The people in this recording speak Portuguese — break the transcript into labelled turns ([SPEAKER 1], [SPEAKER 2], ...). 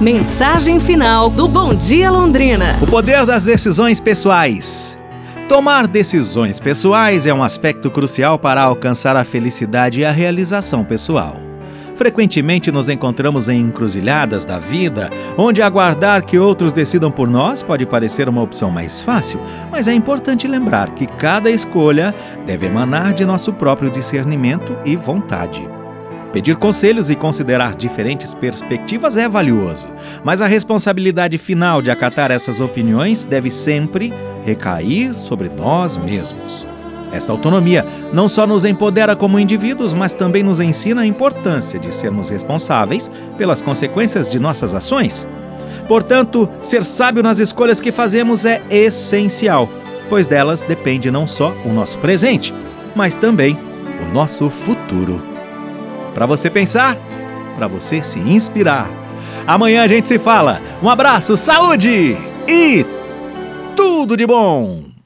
[SPEAKER 1] Mensagem final do Bom Dia Londrina.
[SPEAKER 2] O poder das decisões pessoais. Tomar decisões pessoais é um aspecto crucial para alcançar a felicidade e a realização pessoal. Frequentemente nos encontramos em encruzilhadas da vida, onde aguardar que outros decidam por nós pode parecer uma opção mais fácil, mas é importante lembrar que cada escolha deve emanar de nosso próprio discernimento e vontade. Pedir conselhos e considerar diferentes perspectivas é valioso, mas a responsabilidade final de acatar essas opiniões deve sempre recair sobre nós mesmos. Esta autonomia não só nos empodera como indivíduos, mas também nos ensina a importância de sermos responsáveis pelas consequências de nossas ações. Portanto, ser sábio nas escolhas que fazemos é essencial, pois delas depende não só o nosso presente, mas também o nosso futuro para você pensar, para você se inspirar. Amanhã a gente se fala. Um abraço, saúde e tudo de bom!